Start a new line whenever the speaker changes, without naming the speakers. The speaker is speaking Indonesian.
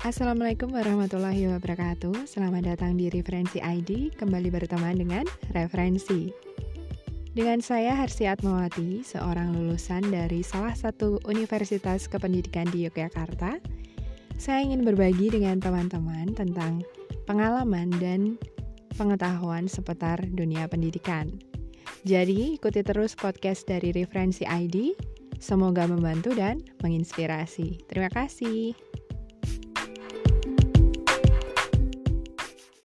Assalamualaikum warahmatullahi wabarakatuh. Selamat datang di Referensi ID Kembali berteman dengan Referensi. Dengan saya Harsi Atmawati Seorang lulusan dari salah satu Universitas Kependidikan di Yogyakarta. Saya ingin berbagi dengan teman-teman Tentang pengalaman dan pengetahuan seputar dunia pendidikan. Jadi ikuti terus podcast dari Referensi ID Semoga membantu dan menginspirasi. Terima kasih.